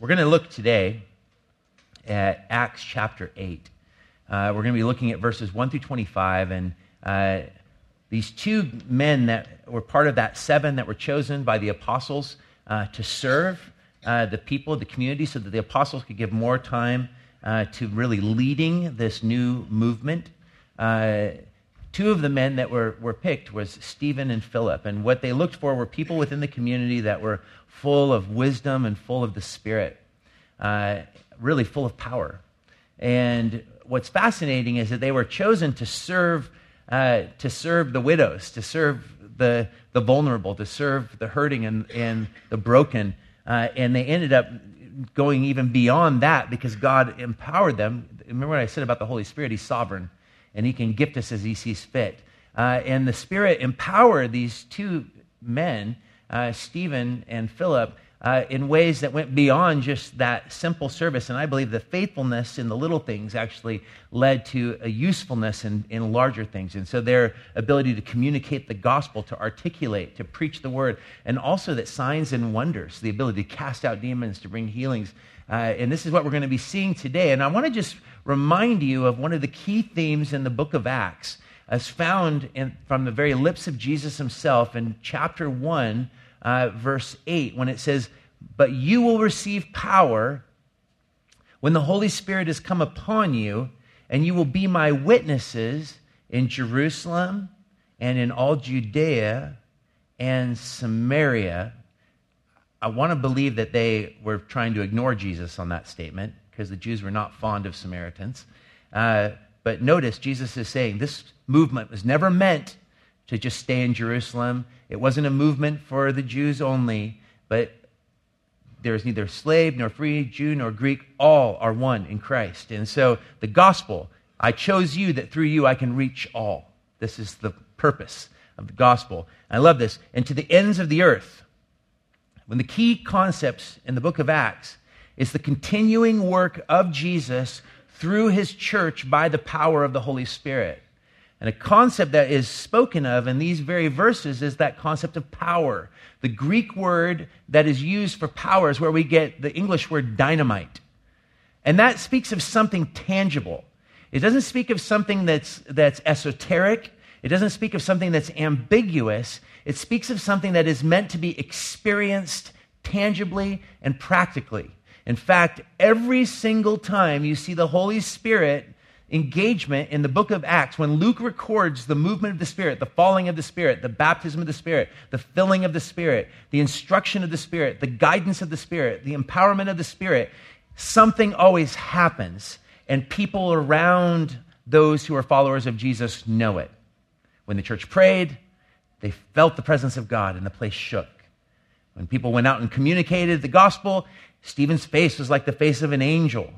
We're going to look today at Acts chapter 8. Uh, we're going to be looking at verses 1 through 25. And uh, these two men that were part of that seven that were chosen by the apostles uh, to serve uh, the people, the community, so that the apostles could give more time uh, to really leading this new movement. Two of the men that were, were picked was Stephen and Philip. And what they looked for were people within the community that were full of wisdom and full of the Spirit, uh, really full of power. And what's fascinating is that they were chosen to serve, uh, to serve the widows, to serve the, the vulnerable, to serve the hurting and, and the broken. Uh, and they ended up going even beyond that because God empowered them. Remember what I said about the Holy Spirit? He's sovereign and he can gift us as he sees fit. Uh, and the Spirit empowered these two men uh, Stephen and Philip uh, in ways that went beyond just that simple service. And I believe the faithfulness in the little things actually led to a usefulness in, in larger things. And so their ability to communicate the gospel, to articulate, to preach the word, and also that signs and wonders, the ability to cast out demons, to bring healings. Uh, and this is what we're going to be seeing today. And I want to just remind you of one of the key themes in the book of Acts, as found in, from the very lips of Jesus himself in chapter 1 uh, verse 8, when it says, But you will receive power when the Holy Spirit has come upon you, and you will be my witnesses in Jerusalem and in all Judea and Samaria. I want to believe that they were trying to ignore Jesus on that statement because the Jews were not fond of Samaritans. Uh, but notice, Jesus is saying this movement was never meant to just stay in Jerusalem. It wasn't a movement for the Jews only, but there's neither slave nor free, Jew nor Greek. All are one in Christ. And so the gospel, I chose you that through you I can reach all. This is the purpose of the gospel. I love this. And to the ends of the earth. When the key concepts in the book of Acts is the continuing work of Jesus through his church by the power of the Holy Spirit. And a concept that is spoken of in these very verses is that concept of power. The Greek word that is used for power is where we get the English word dynamite. And that speaks of something tangible. It doesn't speak of something that's, that's esoteric. It doesn't speak of something that's ambiguous. It speaks of something that is meant to be experienced tangibly and practically. In fact, every single time you see the Holy Spirit engagement in the book of Acts when Luke records the movement of the Spirit, the falling of the Spirit, the baptism of the Spirit, the filling of the Spirit, the instruction of the Spirit, the guidance of the Spirit, the empowerment of the Spirit, something always happens, and people around those who are followers of Jesus know it. When the church prayed, they felt the presence of God and the place shook. When people went out and communicated the gospel, Stephen's face was like the face of an angel.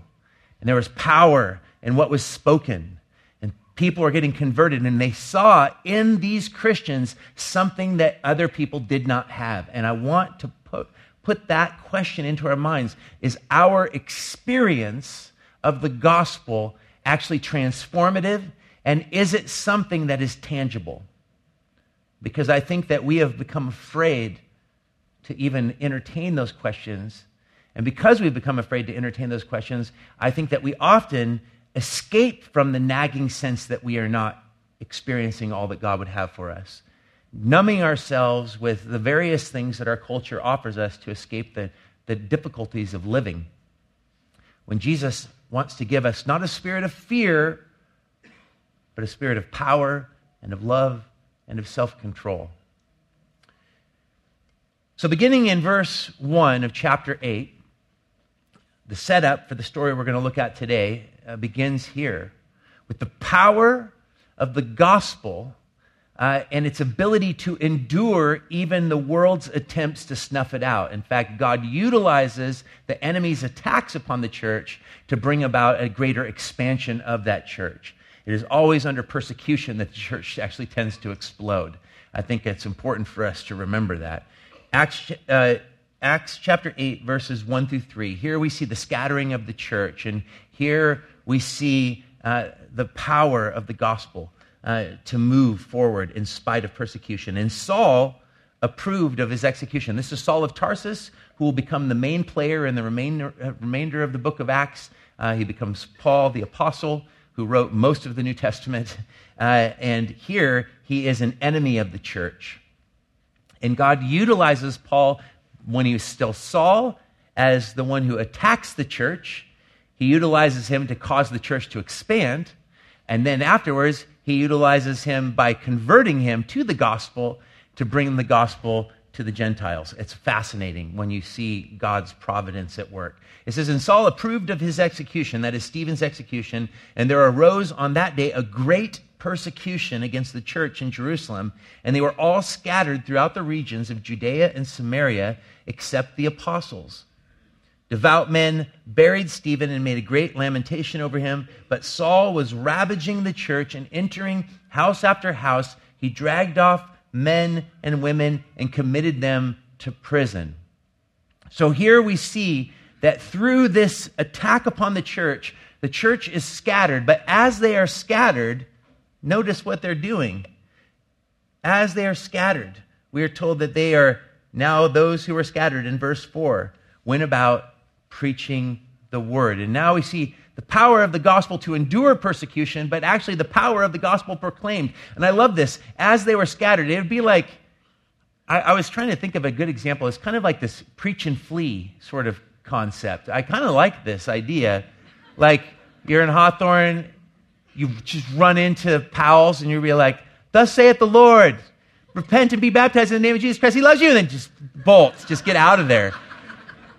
And there was power in what was spoken. And people are getting converted, and they saw in these Christians something that other people did not have. And I want to put, put that question into our minds Is our experience of the gospel actually transformative? And is it something that is tangible? Because I think that we have become afraid to even entertain those questions. And because we've become afraid to entertain those questions, I think that we often escape from the nagging sense that we are not experiencing all that God would have for us. Numbing ourselves with the various things that our culture offers us to escape the, the difficulties of living. When Jesus wants to give us not a spirit of fear, but a spirit of power and of love and of self control. So, beginning in verse 1 of chapter 8, the setup for the story we're going to look at today uh, begins here with the power of the gospel uh, and its ability to endure even the world's attempts to snuff it out. In fact, God utilizes the enemy's attacks upon the church to bring about a greater expansion of that church. It is always under persecution that the church actually tends to explode. I think it's important for us to remember that. Acts, uh, Acts chapter 8, verses 1 through 3. Here we see the scattering of the church, and here we see uh, the power of the gospel uh, to move forward in spite of persecution. And Saul approved of his execution. This is Saul of Tarsus, who will become the main player in the remainder, uh, remainder of the book of Acts. Uh, he becomes Paul the Apostle, who wrote most of the New Testament. Uh, and here he is an enemy of the church. And God utilizes Paul when he was still Saul as the one who attacks the church. He utilizes him to cause the church to expand. And then afterwards, he utilizes him by converting him to the gospel to bring the gospel to the Gentiles. It's fascinating when you see God's providence at work. It says, And Saul approved of his execution, that is Stephen's execution, and there arose on that day a great persecution against the church in Jerusalem, and they were all scattered throughout the regions of Judea and Samaria, except the apostles. Devout men buried Stephen and made a great lamentation over him, but Saul was ravaging the church and entering house after house. He dragged off men and women and committed them to prison. So here we see that through this attack upon the church, the church is scattered, but as they are scattered, notice what they're doing. As they are scattered, we are told that they are now those who were scattered in verse 4 went about preaching the word. And now we see the power of the gospel to endure persecution, but actually the power of the gospel proclaimed. And I love this. As they were scattered, it would be like, I, I was trying to think of a good example. It's kind of like this preach and flee sort of concept. I kind of like this idea. Like, you're in Hawthorne, you just run into Powell's, and you'll be like, Thus saith the Lord, repent and be baptized in the name of Jesus Christ. He loves you. And then just bolts, just get out of there.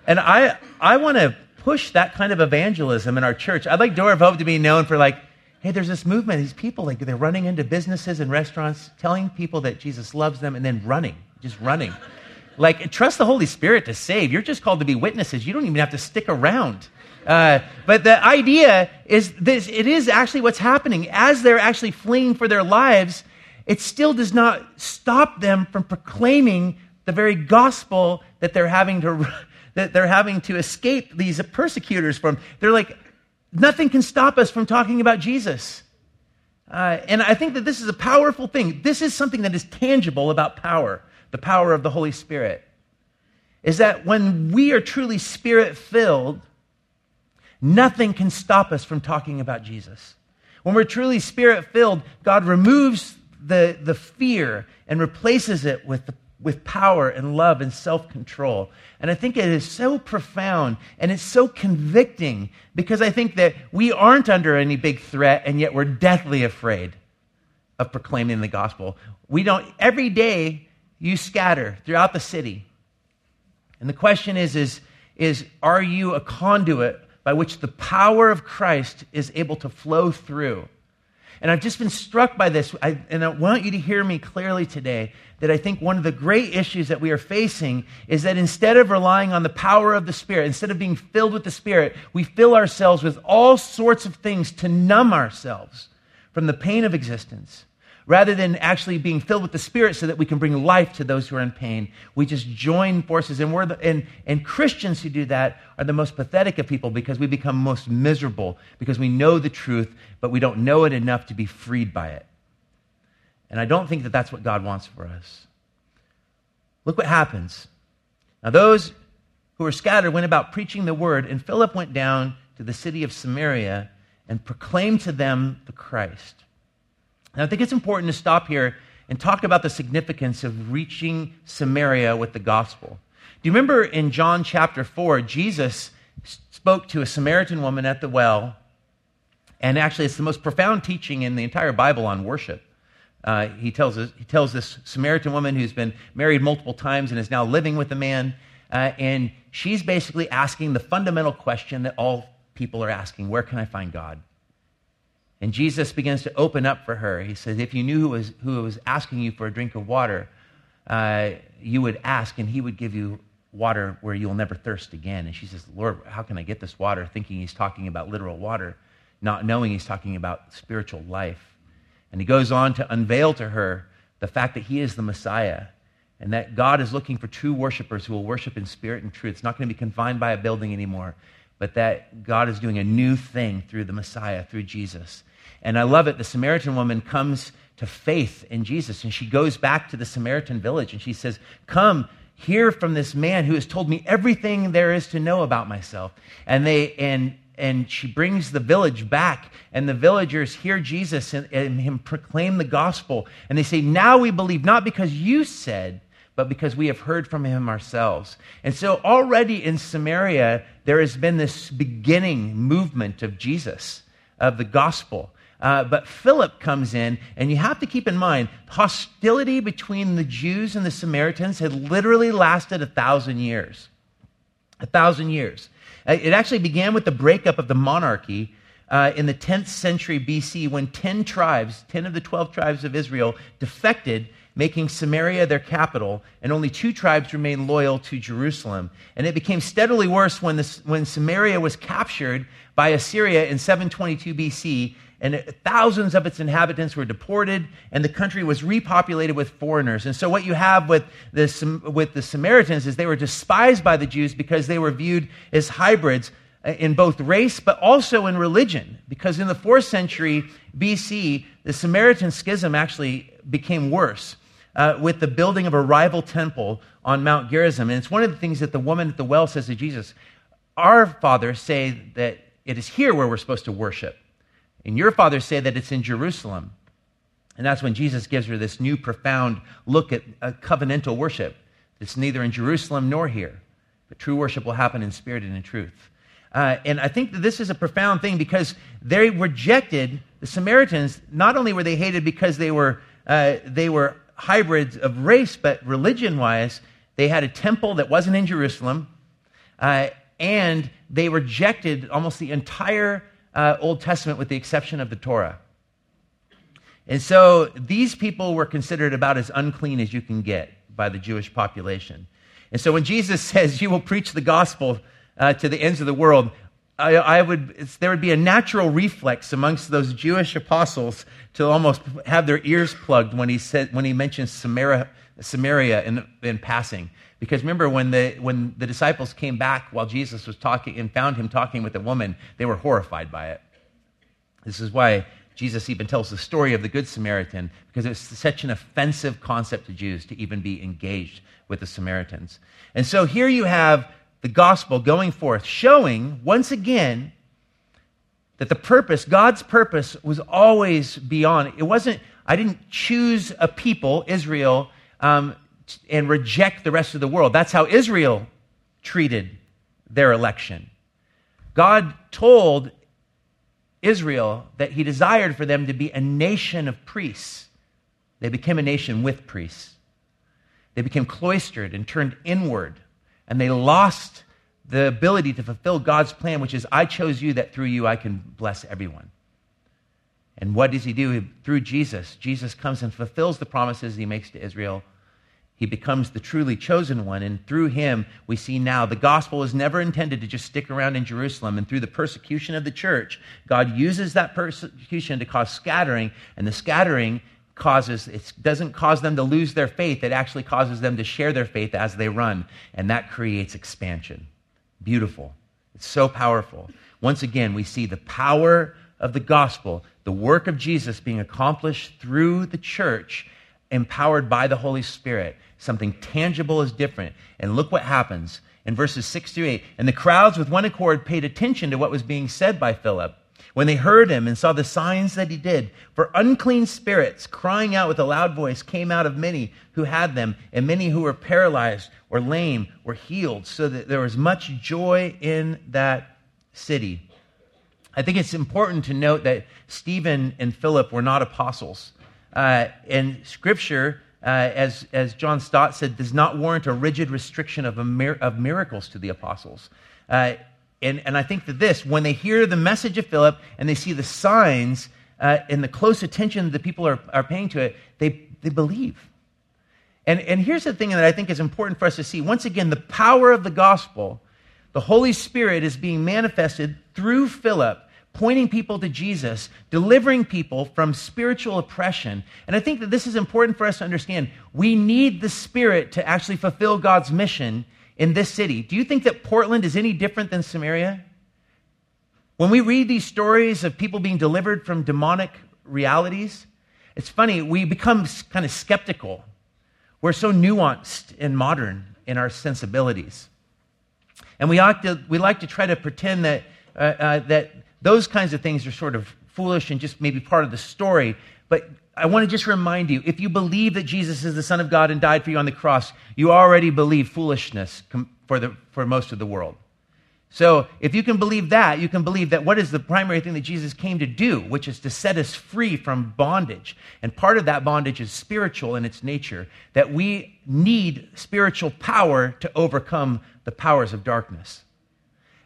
And I, I want to push that kind of evangelism in our church. I'd like Door of Hope to be known for like, hey, there's this movement. These people, like, they're running into businesses and restaurants, telling people that Jesus loves them, and then running, just running. like, trust the Holy Spirit to save. You're just called to be witnesses. You don't even have to stick around. Uh, but the idea is this it is actually what's happening. As they're actually fleeing for their lives, it still does not stop them from proclaiming the very gospel that they're having to that they're having to escape these persecutors from. They're like, nothing can stop us from talking about Jesus. Uh, and I think that this is a powerful thing. This is something that is tangible about power, the power of the Holy Spirit. Is that when we are truly spirit filled, nothing can stop us from talking about Jesus. When we're truly spirit filled, God removes the, the fear and replaces it with the with power and love and self control. And I think it is so profound and it's so convicting because I think that we aren't under any big threat and yet we're deathly afraid of proclaiming the gospel. We don't, every day you scatter throughout the city. And the question is, is, is are you a conduit by which the power of Christ is able to flow through? And I've just been struck by this, I, and I want you to hear me clearly today that I think one of the great issues that we are facing is that instead of relying on the power of the Spirit, instead of being filled with the Spirit, we fill ourselves with all sorts of things to numb ourselves from the pain of existence. Rather than actually being filled with the Spirit so that we can bring life to those who are in pain, we just join forces. And, we're the, and, and Christians who do that are the most pathetic of people because we become most miserable because we know the truth, but we don't know it enough to be freed by it. And I don't think that that's what God wants for us. Look what happens. Now, those who were scattered went about preaching the word, and Philip went down to the city of Samaria and proclaimed to them the Christ. Now, I think it's important to stop here and talk about the significance of reaching Samaria with the gospel. Do you remember in John chapter 4, Jesus spoke to a Samaritan woman at the well, and actually, it's the most profound teaching in the entire Bible on worship. Uh, he, tells he tells this Samaritan woman who's been married multiple times and is now living with a man, uh, and she's basically asking the fundamental question that all people are asking Where can I find God? And Jesus begins to open up for her. He says, If you knew who was, who was asking you for a drink of water, uh, you would ask, and he would give you water where you'll never thirst again. And she says, Lord, how can I get this water? Thinking he's talking about literal water, not knowing he's talking about spiritual life. And he goes on to unveil to her the fact that he is the Messiah and that God is looking for true worshipers who will worship in spirit and truth. It's not going to be confined by a building anymore, but that God is doing a new thing through the Messiah, through Jesus. And I love it. The Samaritan woman comes to faith in Jesus and she goes back to the Samaritan village and she says, Come, hear from this man who has told me everything there is to know about myself. And they and and she brings the village back, and the villagers hear Jesus and, and, him proclaim the gospel. And they say, Now we believe, not because you said, but because we have heard from him ourselves. And so already in Samaria, there has been this beginning movement of Jesus, of the gospel. Uh, but Philip comes in, and you have to keep in mind hostility between the Jews and the Samaritans had literally lasted a thousand years. A thousand years. Uh, it actually began with the breakup of the monarchy uh, in the 10th century BC when 10 tribes, 10 of the 12 tribes of Israel, defected, making Samaria their capital, and only two tribes remained loyal to Jerusalem. And it became steadily worse when, this, when Samaria was captured by Assyria in 722 BC and thousands of its inhabitants were deported, and the country was repopulated with foreigners. And so, what you have with the, with the Samaritans is they were despised by the Jews because they were viewed as hybrids uh, in both race but also in religion. Because in the fourth century BC, the Samaritan schism actually became worse. Uh, with the building of a rival temple on Mount Gerizim. And it's one of the things that the woman at the well says to Jesus Our fathers say that it is here where we're supposed to worship. And your fathers say that it's in Jerusalem. And that's when Jesus gives her this new profound look at a covenantal worship. It's neither in Jerusalem nor here, but true worship will happen in spirit and in truth. Uh, and I think that this is a profound thing because they rejected the Samaritans. Not only were they hated because they were, uh, they were hybrids of race, but religion wise, they had a temple that wasn't in Jerusalem. Uh, and they rejected almost the entire uh, Old Testament with the exception of the Torah. And so these people were considered about as unclean as you can get by the Jewish population. And so when Jesus says, You will preach the gospel uh, to the ends of the world, I, I would, there would be a natural reflex amongst those Jewish apostles to almost have their ears plugged when he, said, when he mentions Samaria, Samaria in, in passing. Because remember, when the, when the disciples came back while Jesus was talking and found him talking with a woman, they were horrified by it. This is why Jesus even tells the story of the Good Samaritan, because it's such an offensive concept to Jews to even be engaged with the Samaritans. And so here you have the gospel going forth, showing once again that the purpose, God's purpose, was always beyond. It wasn't, I didn't choose a people, Israel, um, and reject the rest of the world. That's how Israel treated their election. God told Israel that he desired for them to be a nation of priests. They became a nation with priests. They became cloistered and turned inward, and they lost the ability to fulfill God's plan, which is, I chose you that through you I can bless everyone. And what does he do? Through Jesus, Jesus comes and fulfills the promises he makes to Israel he becomes the truly chosen one, and through him, we see now the gospel was never intended to just stick around in Jerusalem. And through the persecution of the church, God uses that persecution to cause scattering, and the scattering causes it doesn't cause them to lose their faith it actually causes them to share their faith as they run and that creates expansion beautiful it's so powerful once again we see the power of the gospel the work of jesus being accomplished through the church empowered by the Holy Spirit. Something tangible is different. And look what happens in verses 6 through 8. And the crowds with one accord paid attention to what was being said by Philip when they heard him and saw the signs that he did. For unclean spirits, crying out with a loud voice, came out of many who had them, and many who were paralyzed or lame were healed, so that there was much joy in that city. I think it's important to note that Stephen and Philip were not apostles. Uh, and Scripture, uh, as, as John Stott said, does not warrant a rigid restriction of, mir- of miracles to the apostles. Uh, and, and I think that this, when they hear the message of Philip and they see the signs uh, and the close attention that people are, are paying to it, they, they believe. And, and here's the thing that I think is important for us to see. Once again, the power of the gospel, the Holy Spirit is being manifested through Philip pointing people to Jesus, delivering people from spiritual oppression. And I think that this is important for us to understand. We need the Spirit to actually fulfill God's mission in this city. Do you think that Portland is any different than Samaria? When we read these stories of people being delivered from demonic realities, it's funny, we become kind of skeptical. We're so nuanced and modern in our sensibilities. And we, ought to, we like to try to pretend that, uh, uh, that those kinds of things are sort of foolish and just maybe part of the story. But I want to just remind you if you believe that Jesus is the Son of God and died for you on the cross, you already believe foolishness for, the, for most of the world. So if you can believe that, you can believe that what is the primary thing that Jesus came to do, which is to set us free from bondage. And part of that bondage is spiritual in its nature, that we need spiritual power to overcome the powers of darkness.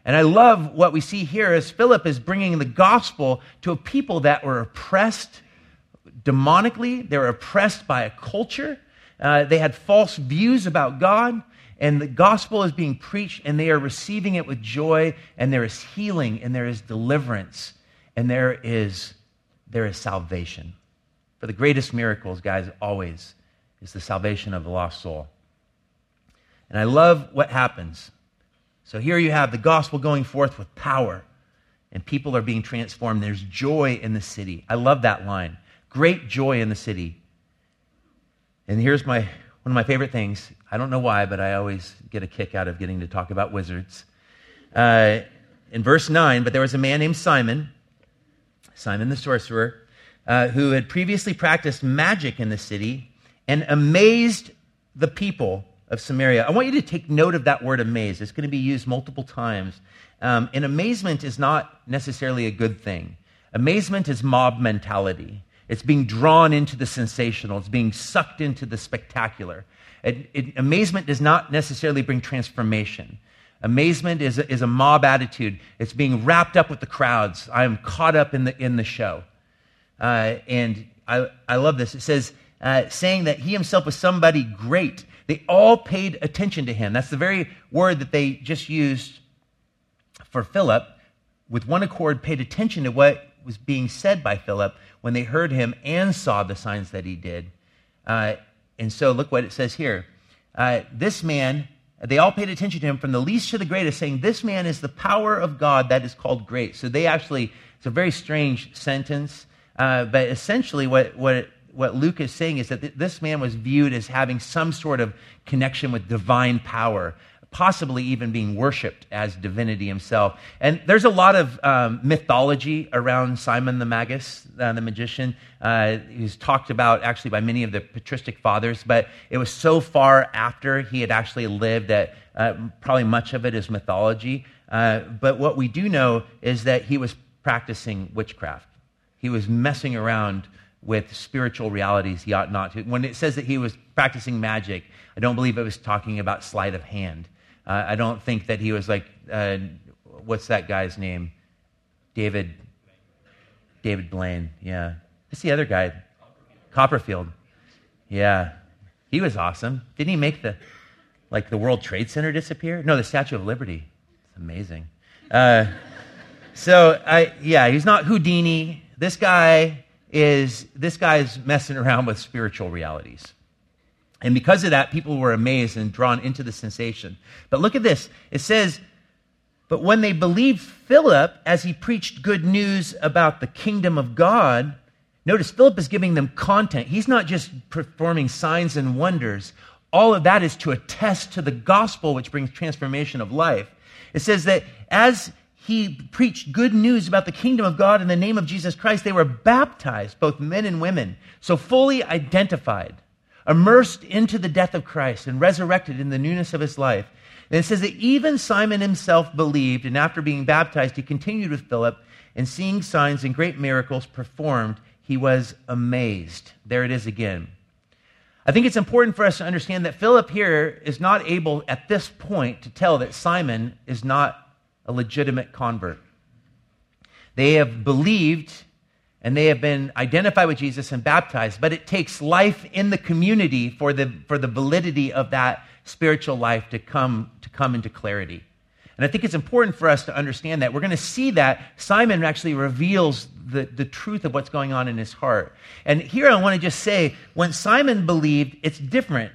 And I love what we see here as Philip is bringing the gospel to a people that were oppressed demonically, they were oppressed by a culture, uh, they had false views about God. And the gospel is being preached and they are receiving it with joy and there is healing and there is deliverance and there is there is salvation. For the greatest miracles guys always is the salvation of the lost soul. And i love what happens so here you have the gospel going forth with power and people are being transformed there's joy in the city i love that line great joy in the city and here's my one of my favorite things. I don't know why, but I always get a kick out of getting to talk about wizards. Uh, in verse 9, but there was a man named Simon, Simon the sorcerer, uh, who had previously practiced magic in the city and amazed the people of Samaria. I want you to take note of that word amazed. It's going to be used multiple times. Um, and amazement is not necessarily a good thing. Amazement is mob mentality. It's being drawn into the sensational, it's being sucked into the spectacular. It, it, amazement does not necessarily bring transformation. Amazement is a, is a mob attitude. It's being wrapped up with the crowds. I am caught up in the, in the show. Uh, and I, I love this. It says, uh, saying that he himself was somebody great. They all paid attention to him. That's the very word that they just used for Philip. With one accord, paid attention to what was being said by Philip when they heard him and saw the signs that he did. Uh, and so look what it says here. Uh, this man, they all paid attention to him from the least to the greatest, saying, This man is the power of God that is called great. So they actually, it's a very strange sentence, uh, but essentially what, what, what Luke is saying is that th- this man was viewed as having some sort of connection with divine power possibly even being worshiped as divinity himself. And there's a lot of um, mythology around Simon the Magus, uh, the magician. Uh, he's talked about actually by many of the patristic fathers, but it was so far after he had actually lived that uh, probably much of it is mythology. Uh, but what we do know is that he was practicing witchcraft. He was messing around with spiritual realities he ought not to. When it says that he was practicing magic, I don't believe it was talking about sleight of hand. Uh, I don't think that he was like, uh, what's that guy's name? David. David Blaine. Yeah. What's the other guy? Copperfield. Yeah. He was awesome. Didn't he make the like the World Trade Center disappear? No, the Statue of Liberty. It's amazing. Uh, so I yeah, he's not Houdini. This guy is this guy's messing around with spiritual realities. And because of that, people were amazed and drawn into the sensation. But look at this. It says, But when they believed Philip as he preached good news about the kingdom of God, notice Philip is giving them content. He's not just performing signs and wonders. All of that is to attest to the gospel, which brings transformation of life. It says that as he preached good news about the kingdom of God in the name of Jesus Christ, they were baptized, both men and women, so fully identified immersed into the death of Christ and resurrected in the newness of his life. And it says that even Simon himself believed, and after being baptized, he continued with Philip, and seeing signs and great miracles performed, he was amazed. There it is again. I think it's important for us to understand that Philip here is not able at this point to tell that Simon is not a legitimate convert. They have believed and they have been identified with Jesus and baptized. But it takes life in the community for the, for the validity of that spiritual life to come, to come into clarity. And I think it's important for us to understand that. We're going to see that Simon actually reveals the, the truth of what's going on in his heart. And here I want to just say when Simon believed, it's different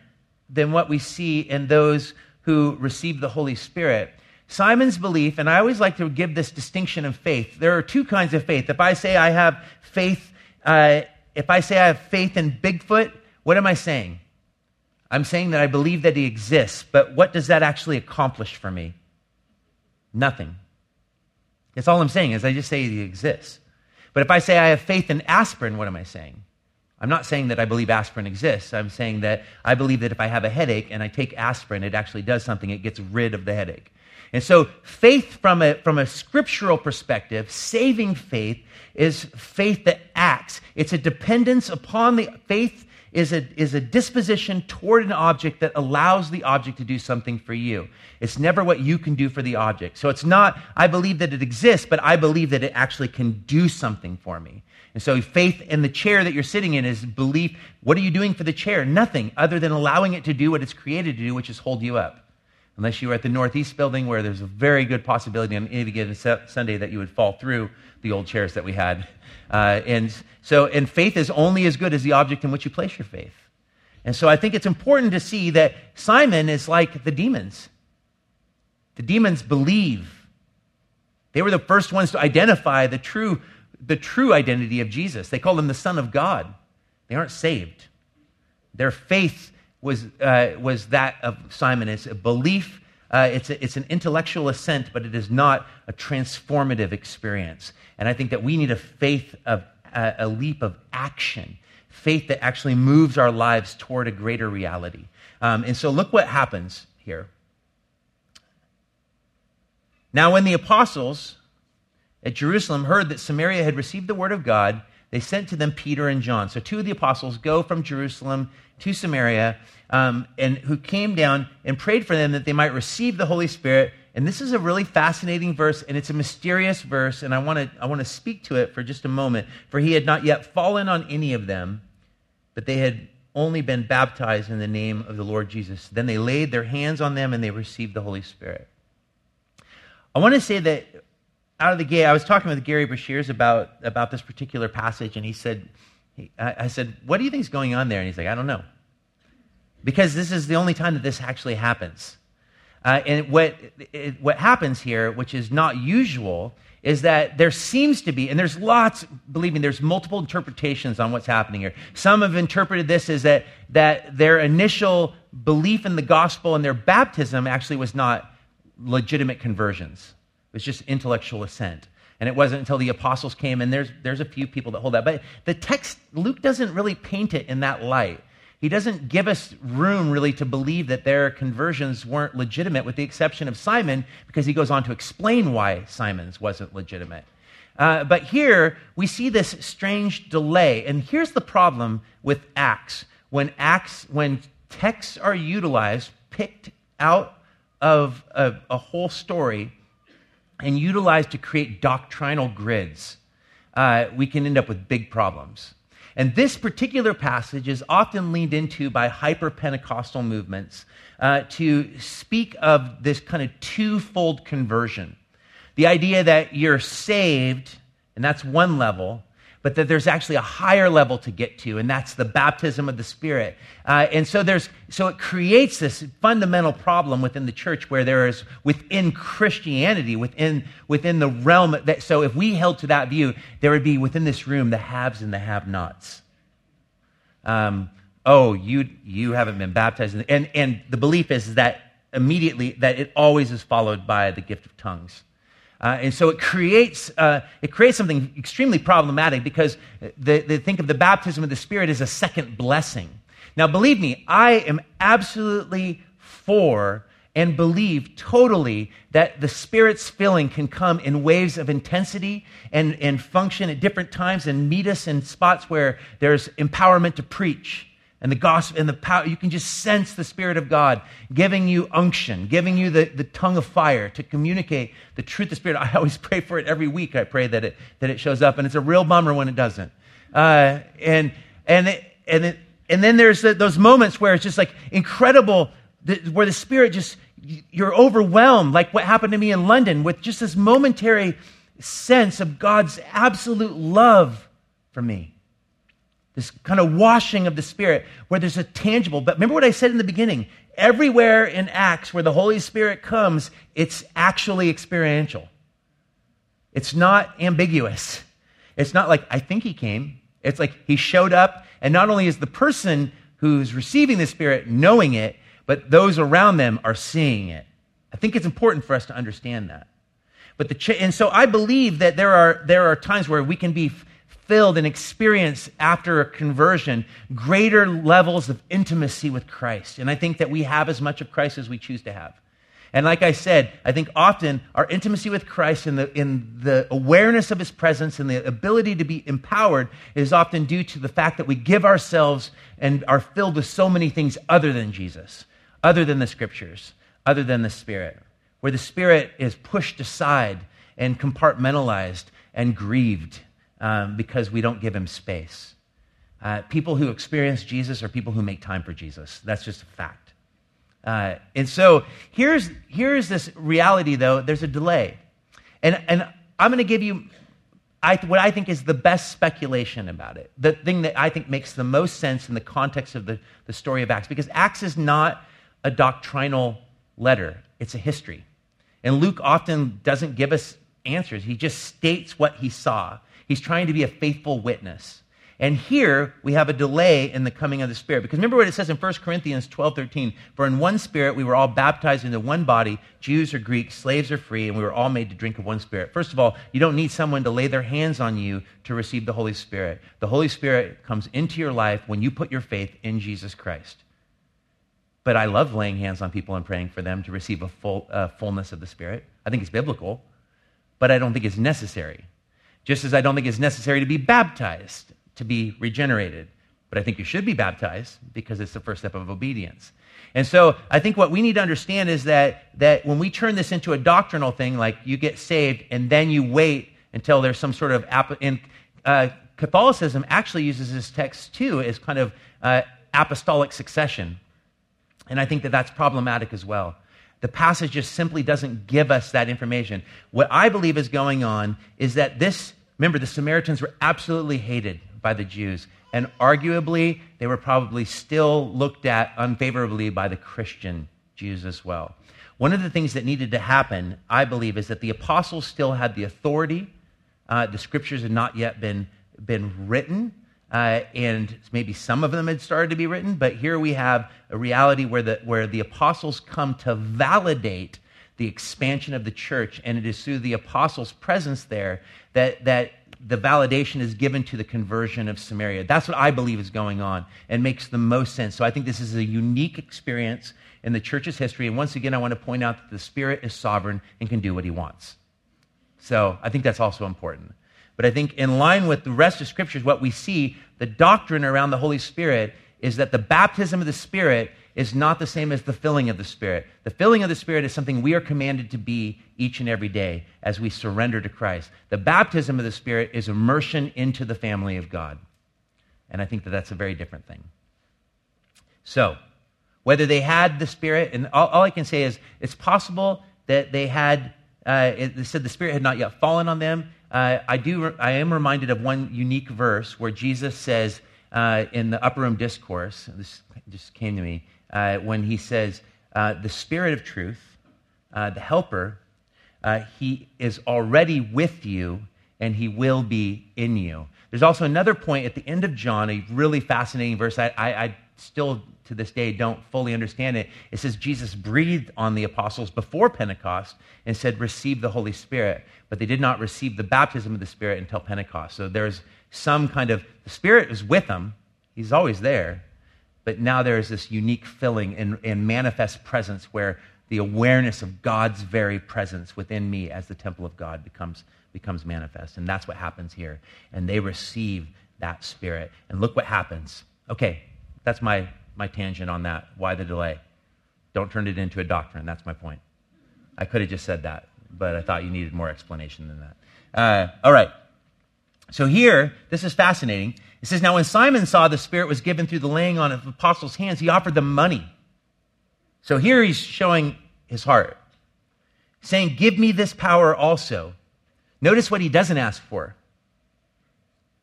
than what we see in those who receive the Holy Spirit. Simon's belief, and I always like to give this distinction of faith. There are two kinds of faith. If I say I have faith, uh, if I say I have faith in Bigfoot, what am I saying? I'm saying that I believe that he exists, but what does that actually accomplish for me? Nothing. That's all I'm saying is I just say he exists. But if I say I have faith in aspirin, what am I saying? I'm not saying that I believe aspirin exists. I'm saying that I believe that if I have a headache and I take aspirin, it actually does something. It gets rid of the headache. And so, faith from a, from a scriptural perspective, saving faith, is faith that acts. It's a dependence upon the faith is a, is a disposition toward an object that allows the object to do something for you. It's never what you can do for the object. So it's not, I believe that it exists, but I believe that it actually can do something for me. And so faith in the chair that you're sitting in is belief. What are you doing for the chair? Nothing other than allowing it to do what it's created to do, which is hold you up. Unless you were at the Northeast building where there's a very good possibility on any given Sunday that you would fall through the old chairs that we had. Uh, and so, and faith is only as good as the object in which you place your faith. And so I think it's important to see that Simon is like the demons. The demons believe. They were the first ones to identify the true, the true identity of Jesus. They call him the Son of God. They aren't saved. Their faith was, uh, was that of Simon. It's a belief uh, it's, a, it's an intellectual assent, but it is not a transformative experience. And I think that we need a faith of a, a leap of action, faith that actually moves our lives toward a greater reality. Um, and so look what happens here. Now, when the apostles at Jerusalem heard that Samaria had received the word of God, they sent to them Peter and John. So two of the apostles go from Jerusalem to Samaria, um, and who came down and prayed for them that they might receive the Holy Spirit. And this is a really fascinating verse, and it's a mysterious verse, and I want to I want to speak to it for just a moment. For he had not yet fallen on any of them, but they had only been baptized in the name of the Lord Jesus. Then they laid their hands on them, and they received the Holy Spirit. I want to say that out of the gate, I was talking with Gary Breshears about, about this particular passage, and he said, he, I, I said, What do you think is going on there? And he's like, I don't know. Because this is the only time that this actually happens. Uh, and what, it, what happens here, which is not usual, is that there seems to be, and there's lots, believe me, there's multiple interpretations on what's happening here. Some have interpreted this as that, that their initial belief in the gospel and their baptism actually was not legitimate conversions. It was just intellectual assent. And it wasn't until the apostles came, and there's, there's a few people that hold that. But the text, Luke doesn't really paint it in that light. He doesn't give us room really to believe that their conversions weren't legitimate, with the exception of Simon, because he goes on to explain why Simon's wasn't legitimate. Uh, but here we see this strange delay. And here's the problem with Acts. When Acts, when texts are utilized, picked out of a, a whole story, and utilized to create doctrinal grids, uh, we can end up with big problems. And this particular passage is often leaned into by hyper Pentecostal movements uh, to speak of this kind of twofold conversion. The idea that you're saved, and that's one level, but that there's actually a higher level to get to, and that's the baptism of the Spirit. Uh, and so there's so it creates this fundamental problem within the church where there is within Christianity, within within the realm that so if we held to that view, there would be within this room the haves and the have-nots. Um, oh, you you haven't been baptized, and and the belief is that immediately that it always is followed by the gift of tongues. Uh, and so it creates, uh, it creates something extremely problematic because they, they think of the baptism of the Spirit as a second blessing. Now, believe me, I am absolutely for and believe totally that the Spirit's filling can come in waves of intensity and, and function at different times and meet us in spots where there's empowerment to preach and the gospel and the power. You can just sense the Spirit of God giving you unction, giving you the, the tongue of fire to communicate the truth of the Spirit. I always pray for it every week. I pray that it, that it shows up, and it's a real bummer when it doesn't. Uh, and, and, it, and, it, and then there's the, those moments where it's just like incredible, where the Spirit just, you're overwhelmed, like what happened to me in London, with just this momentary sense of God's absolute love for me this kind of washing of the Spirit where there's a tangible. But remember what I said in the beginning everywhere in Acts where the Holy Spirit comes, it's actually experiential. It's not ambiguous. It's not like, I think he came. It's like he showed up, and not only is the person who's receiving the Spirit knowing it, but those around them are seeing it. I think it's important for us to understand that. But the ch- and so I believe that there are there are times where we can be filled and experience after a conversion greater levels of intimacy with Christ. And I think that we have as much of Christ as we choose to have. And like I said, I think often our intimacy with Christ and the, in the awareness of his presence and the ability to be empowered is often due to the fact that we give ourselves and are filled with so many things other than Jesus, other than the scriptures, other than the Spirit, where the Spirit is pushed aside and compartmentalized and grieved um, because we don't give him space. Uh, people who experience Jesus are people who make time for Jesus. That's just a fact. Uh, and so here's, here's this reality, though there's a delay. And, and I'm going to give you I, what I think is the best speculation about it, the thing that I think makes the most sense in the context of the, the story of Acts, because Acts is not a doctrinal letter, it's a history. And Luke often doesn't give us answers, he just states what he saw. He's trying to be a faithful witness. And here we have a delay in the coming of the Spirit. Because remember what it says in 1 Corinthians 12 13. For in one Spirit we were all baptized into one body, Jews or Greeks, slaves or free, and we were all made to drink of one Spirit. First of all, you don't need someone to lay their hands on you to receive the Holy Spirit. The Holy Spirit comes into your life when you put your faith in Jesus Christ. But I love laying hands on people and praying for them to receive a full, uh, fullness of the Spirit. I think it's biblical, but I don't think it's necessary. Just as I don't think it's necessary to be baptized to be regenerated. But I think you should be baptized because it's the first step of obedience. And so I think what we need to understand is that, that when we turn this into a doctrinal thing, like you get saved and then you wait until there's some sort of. Ap- and uh, Catholicism actually uses this text too as kind of uh, apostolic succession. And I think that that's problematic as well. The passage just simply doesn't give us that information. What I believe is going on is that this, remember, the Samaritans were absolutely hated by the Jews. And arguably, they were probably still looked at unfavorably by the Christian Jews as well. One of the things that needed to happen, I believe, is that the apostles still had the authority. Uh, the scriptures had not yet been, been written, uh, and maybe some of them had started to be written, but here we have a reality where the, where the apostles come to validate the expansion of the church, and it is through the apostles' presence there that, that the validation is given to the conversion of Samaria. That's what I believe is going on and makes the most sense. So I think this is a unique experience in the church's history. And once again, I want to point out that the Spirit is sovereign and can do what he wants. So I think that's also important. But I think, in line with the rest of scriptures, what we see, the doctrine around the Holy Spirit is that the baptism of the Spirit is not the same as the filling of the Spirit. The filling of the Spirit is something we are commanded to be each and every day as we surrender to Christ. The baptism of the Spirit is immersion into the family of God. And I think that that's a very different thing. So, whether they had the Spirit, and all, all I can say is it's possible that they had, uh, it, said the Spirit had not yet fallen on them. Uh, I, do, I am reminded of one unique verse where Jesus says uh, in the upper room discourse, this just came to me, uh, when he says, uh, The Spirit of truth, uh, the Helper, uh, he is already with you and he will be in you. There's also another point at the end of John, a really fascinating verse. I, I, I still to this day don't fully understand it. It says Jesus breathed on the apostles before Pentecost and said, Receive the Holy Spirit. But they did not receive the baptism of the Spirit until Pentecost. So there's some kind of, the Spirit is with them, He's always there. But now there is this unique filling and, and manifest presence where the awareness of God's very presence within me as the temple of God becomes, becomes manifest. And that's what happens here. And they receive that spirit. And look what happens. Okay, that's my, my tangent on that. Why the delay? Don't turn it into a doctrine. That's my point. I could have just said that, but I thought you needed more explanation than that. Uh, all right. So here, this is fascinating. It says, Now when Simon saw the Spirit was given through the laying on of the apostles' hands, he offered them money. So here he's showing his heart, saying, Give me this power also. Notice what he doesn't ask for.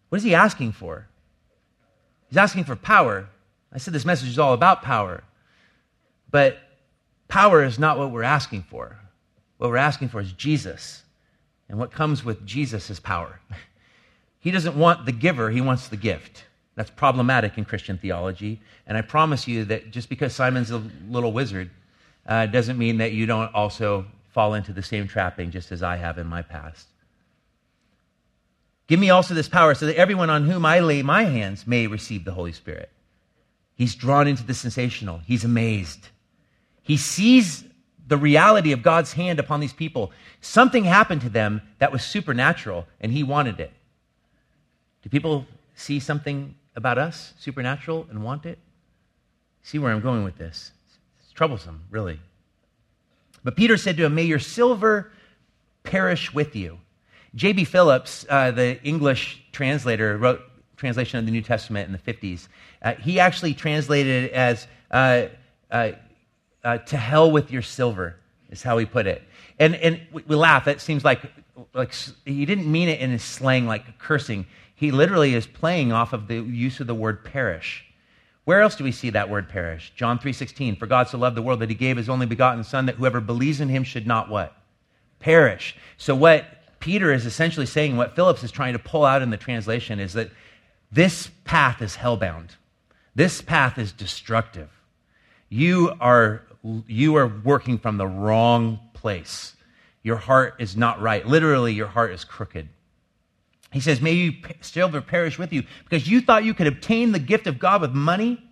What is he asking for? He's asking for power. I said this message is all about power. But power is not what we're asking for. What we're asking for is Jesus. And what comes with Jesus is power. He doesn't want the giver, he wants the gift. That's problematic in Christian theology. And I promise you that just because Simon's a little wizard uh, doesn't mean that you don't also fall into the same trapping just as I have in my past. Give me also this power so that everyone on whom I lay my hands may receive the Holy Spirit. He's drawn into the sensational. He's amazed. He sees the reality of God's hand upon these people. Something happened to them that was supernatural, and he wanted it. Do people see something about us, supernatural, and want it? See where I'm going with this? It's troublesome, really. But Peter said to him, May your silver perish with you. J.B. Phillips, uh, the English translator, wrote translation of the New Testament in the 50s. Uh, he actually translated it as uh, uh, uh, to hell with your silver, is how he put it. And, and we, we laugh. That seems like, like he didn't mean it in his slang like cursing. He literally is playing off of the use of the word perish. Where else do we see that word perish? John 3:16, for God so loved the world that he gave his only begotten son that whoever believes in him should not what? Perish. So what Peter is essentially saying, what Phillips is trying to pull out in the translation is that this path is hellbound. This path is destructive. You are you are working from the wrong place. Your heart is not right. Literally, your heart is crooked. He says, May you silver perish with you, because you thought you could obtain the gift of God with money.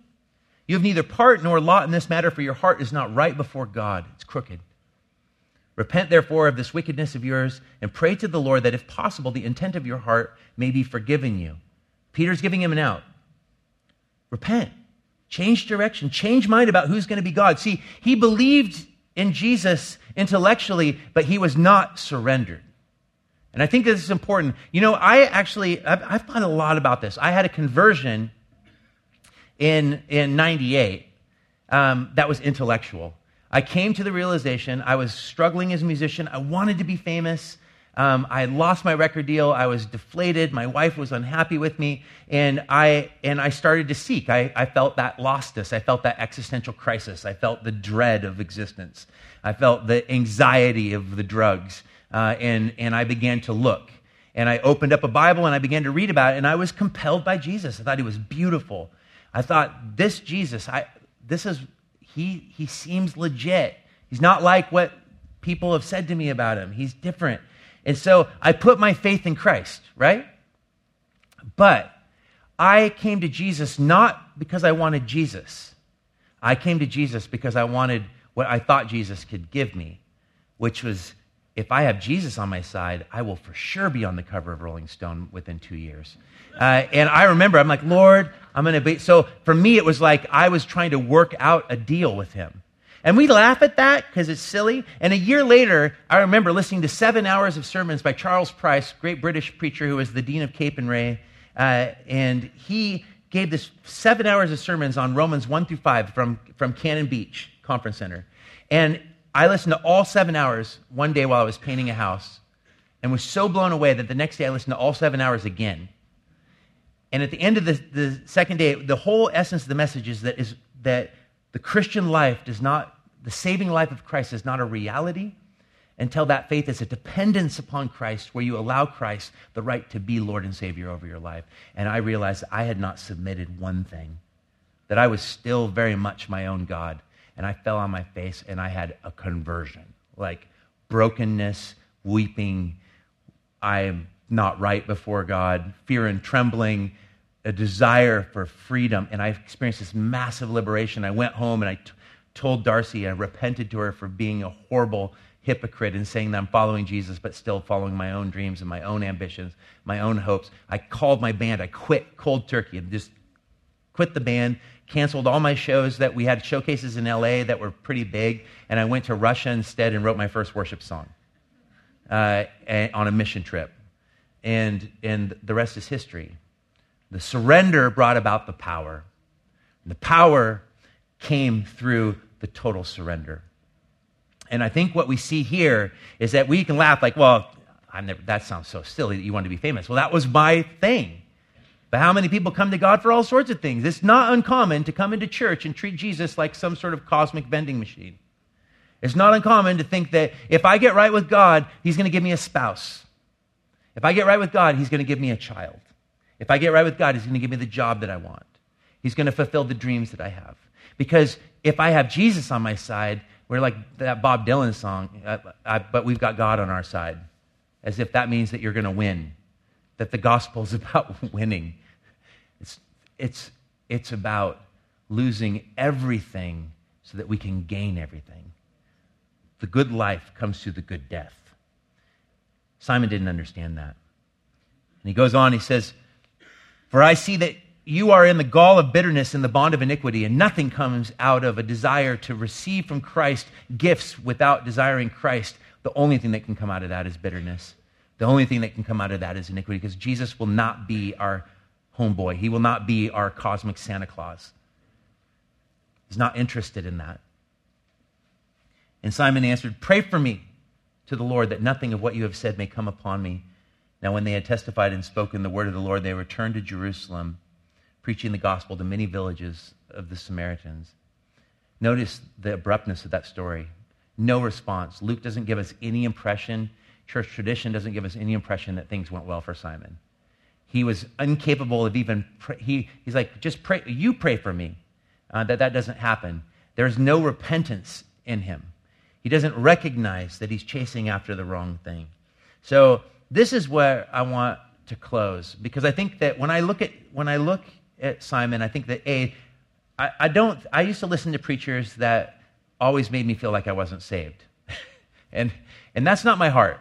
You have neither part nor lot in this matter, for your heart is not right before God. It's crooked. Repent, therefore, of this wickedness of yours, and pray to the Lord that, if possible, the intent of your heart may be forgiven you. Peter's giving him an out. Repent. Change direction, change mind about who's going to be God. See, he believed in Jesus intellectually, but he was not surrendered. And I think this is important. You know, I actually, I've, I've thought a lot about this. I had a conversion in, in 98 um, that was intellectual. I came to the realization I was struggling as a musician. I wanted to be famous. Um, I lost my record deal. I was deflated. My wife was unhappy with me. And I, and I started to seek. I, I felt that lostness. I felt that existential crisis. I felt the dread of existence. I felt the anxiety of the drugs. Uh, and, and I began to look. And I opened up a Bible and I began to read about it. And I was compelled by Jesus. I thought he was beautiful. I thought, this Jesus, I, this is, he, he seems legit. He's not like what people have said to me about him. He's different. And so I put my faith in Christ, right? But I came to Jesus not because I wanted Jesus. I came to Jesus because I wanted what I thought Jesus could give me, which was if I have Jesus on my side, I will for sure be on the cover of Rolling Stone within two years. Uh, and I remember, I'm like, Lord, I'm going to be. So for me, it was like I was trying to work out a deal with him. And we laugh at that because it's silly. And a year later, I remember listening to seven hours of sermons by Charles Price, great British preacher who was the dean of Capernwray. Uh, and he gave this seven hours of sermons on Romans 1 through 5 from, from Cannon Beach Conference Center. And I listened to all seven hours one day while I was painting a house and was so blown away that the next day I listened to all seven hours again. And at the end of the, the second day, the whole essence of the message is that, is that the Christian life does not, the saving life of Christ is not a reality until that faith is a dependence upon Christ, where you allow Christ the right to be Lord and Savior over your life. And I realized I had not submitted one thing, that I was still very much my own God. And I fell on my face and I had a conversion like brokenness, weeping. I am not right before God, fear and trembling a desire for freedom, and I experienced this massive liberation. I went home and I t- told Darcy, I repented to her for being a horrible hypocrite and saying that I'm following Jesus, but still following my own dreams and my own ambitions, my own hopes. I called my band. I quit cold turkey and just quit the band, canceled all my shows that we had showcases in LA that were pretty big, and I went to Russia instead and wrote my first worship song uh, on a mission trip. And, and the rest is history. The surrender brought about the power. And The power came through the total surrender. And I think what we see here is that we can laugh like, well, never, that sounds so silly that you want to be famous. Well, that was my thing. But how many people come to God for all sorts of things? It's not uncommon to come into church and treat Jesus like some sort of cosmic vending machine. It's not uncommon to think that if I get right with God, He's going to give me a spouse. If I get right with God, He's going to give me a child. If I get right with God, He's going to give me the job that I want. He's going to fulfill the dreams that I have. Because if I have Jesus on my side, we're like that Bob Dylan song, I, uh, I, but we've got God on our side, as if that means that you're going to win, that the gospel is about winning. It's, it's, it's about losing everything so that we can gain everything. The good life comes through the good death. Simon didn't understand that. And he goes on, he says, For I see that you are in the gall of bitterness and the bond of iniquity, and nothing comes out of a desire to receive from Christ gifts without desiring Christ. The only thing that can come out of that is bitterness. The only thing that can come out of that is iniquity, because Jesus will not be our homeboy. He will not be our cosmic Santa Claus. He's not interested in that. And Simon answered, Pray for me to the Lord that nothing of what you have said may come upon me. Now, when they had testified and spoken the word of the Lord, they returned to Jerusalem, preaching the gospel to many villages of the Samaritans. Notice the abruptness of that story. No response. Luke doesn't give us any impression, church tradition doesn't give us any impression that things went well for Simon. He was incapable of even, pray, he, he's like, just pray, you pray for me. Uh, that that doesn't happen. There's no repentance in him. He doesn't recognize that he's chasing after the wrong thing. So this is where I want to close because I think that when I look at when I look at Simon, I think that a I, I don't I used to listen to preachers that always made me feel like I wasn't saved. and and that's not my heart.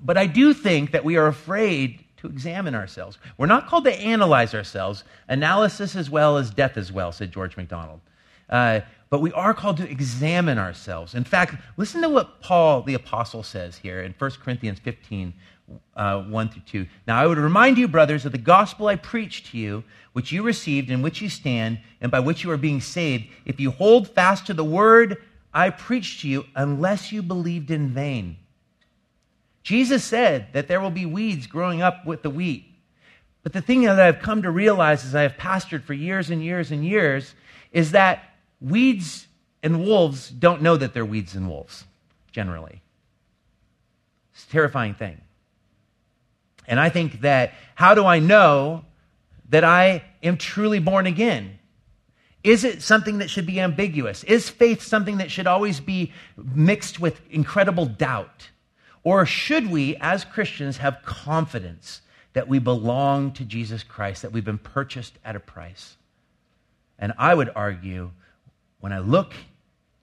But I do think that we are afraid to examine ourselves. We're not called to analyze ourselves. Analysis as well as death as well, said George MacDonald. Uh, but we are called to examine ourselves. In fact, listen to what Paul the Apostle says here in 1 Corinthians 15, uh, 1 through 2. Now, I would remind you, brothers, of the gospel I preached to you, which you received, in which you stand, and by which you are being saved, if you hold fast to the word I preached to you, unless you believed in vain. Jesus said that there will be weeds growing up with the wheat. But the thing that I've come to realize as I have pastored for years and years and years is that weeds and wolves don't know that they're weeds and wolves, generally. It's a terrifying thing. And I think that how do I know that I am truly born again? Is it something that should be ambiguous? Is faith something that should always be mixed with incredible doubt? Or should we, as Christians, have confidence that we belong to Jesus Christ, that we've been purchased at a price? And I would argue when I look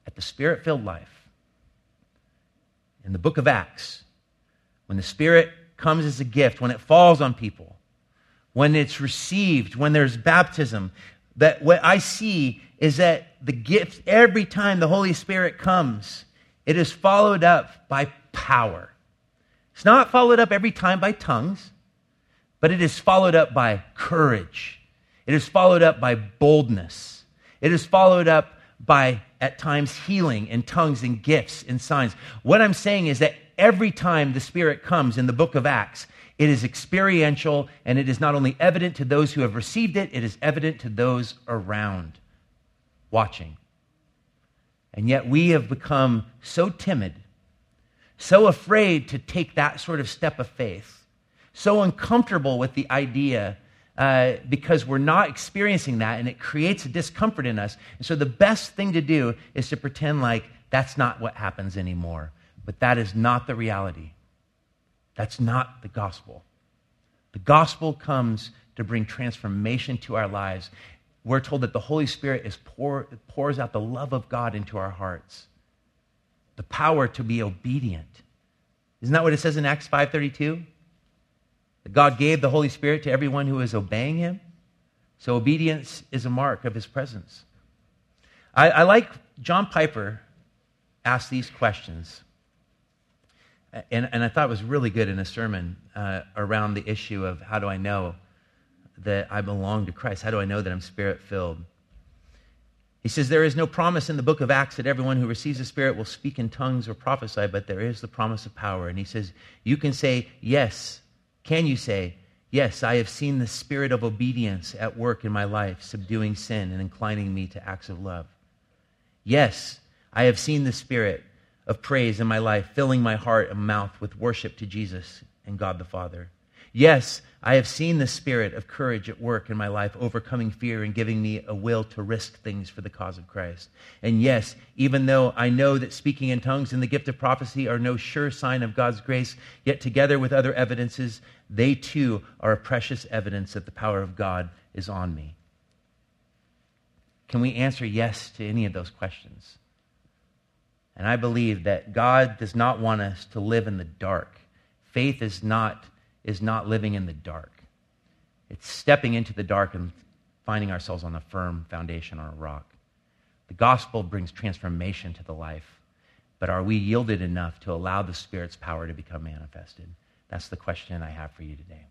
at the spirit filled life in the book of Acts, when the Spirit comes as a gift, when it falls on people, when it's received, when there's baptism, that what I see is that the gift, every time the Holy Spirit comes, it is followed up by power. It's not followed up every time by tongues, but it is followed up by courage. It is followed up by boldness. It is followed up by at times healing and tongues and gifts and signs. What I'm saying is that every time the Spirit comes in the book of Acts, it is experiential and it is not only evident to those who have received it, it is evident to those around watching. And yet we have become so timid, so afraid to take that sort of step of faith, so uncomfortable with the idea uh, because we're not experiencing that and it creates a discomfort in us. And so the best thing to do is to pretend like that's not what happens anymore. But that is not the reality. That's not the gospel. The gospel comes to bring transformation to our lives. We're told that the Holy Spirit is pour, pours out the love of God into our hearts, the power to be obedient. Isn't that what it says in Acts 5:32? God gave the Holy Spirit to everyone who is obeying him. So obedience is a mark of his presence. I, I like John Piper asked these questions. And, and I thought it was really good in a sermon uh, around the issue of how do I know that I belong to Christ? How do I know that I'm spirit filled? He says, There is no promise in the book of Acts that everyone who receives the Spirit will speak in tongues or prophesy, but there is the promise of power. And he says, You can say, Yes, can you say, Yes, I have seen the spirit of obedience at work in my life, subduing sin and inclining me to acts of love? Yes, I have seen the spirit of praise in my life, filling my heart and mouth with worship to Jesus and God the Father. Yes, I have seen the spirit of courage at work in my life, overcoming fear and giving me a will to risk things for the cause of Christ. And yes, even though I know that speaking in tongues and the gift of prophecy are no sure sign of God's grace, yet together with other evidences, they too are a precious evidence that the power of God is on me. Can we answer yes to any of those questions? And I believe that God does not want us to live in the dark. Faith is not is not living in the dark. It's stepping into the dark and finding ourselves on a firm foundation on a rock. The gospel brings transformation to the life, but are we yielded enough to allow the Spirit's power to become manifested? That's the question I have for you today.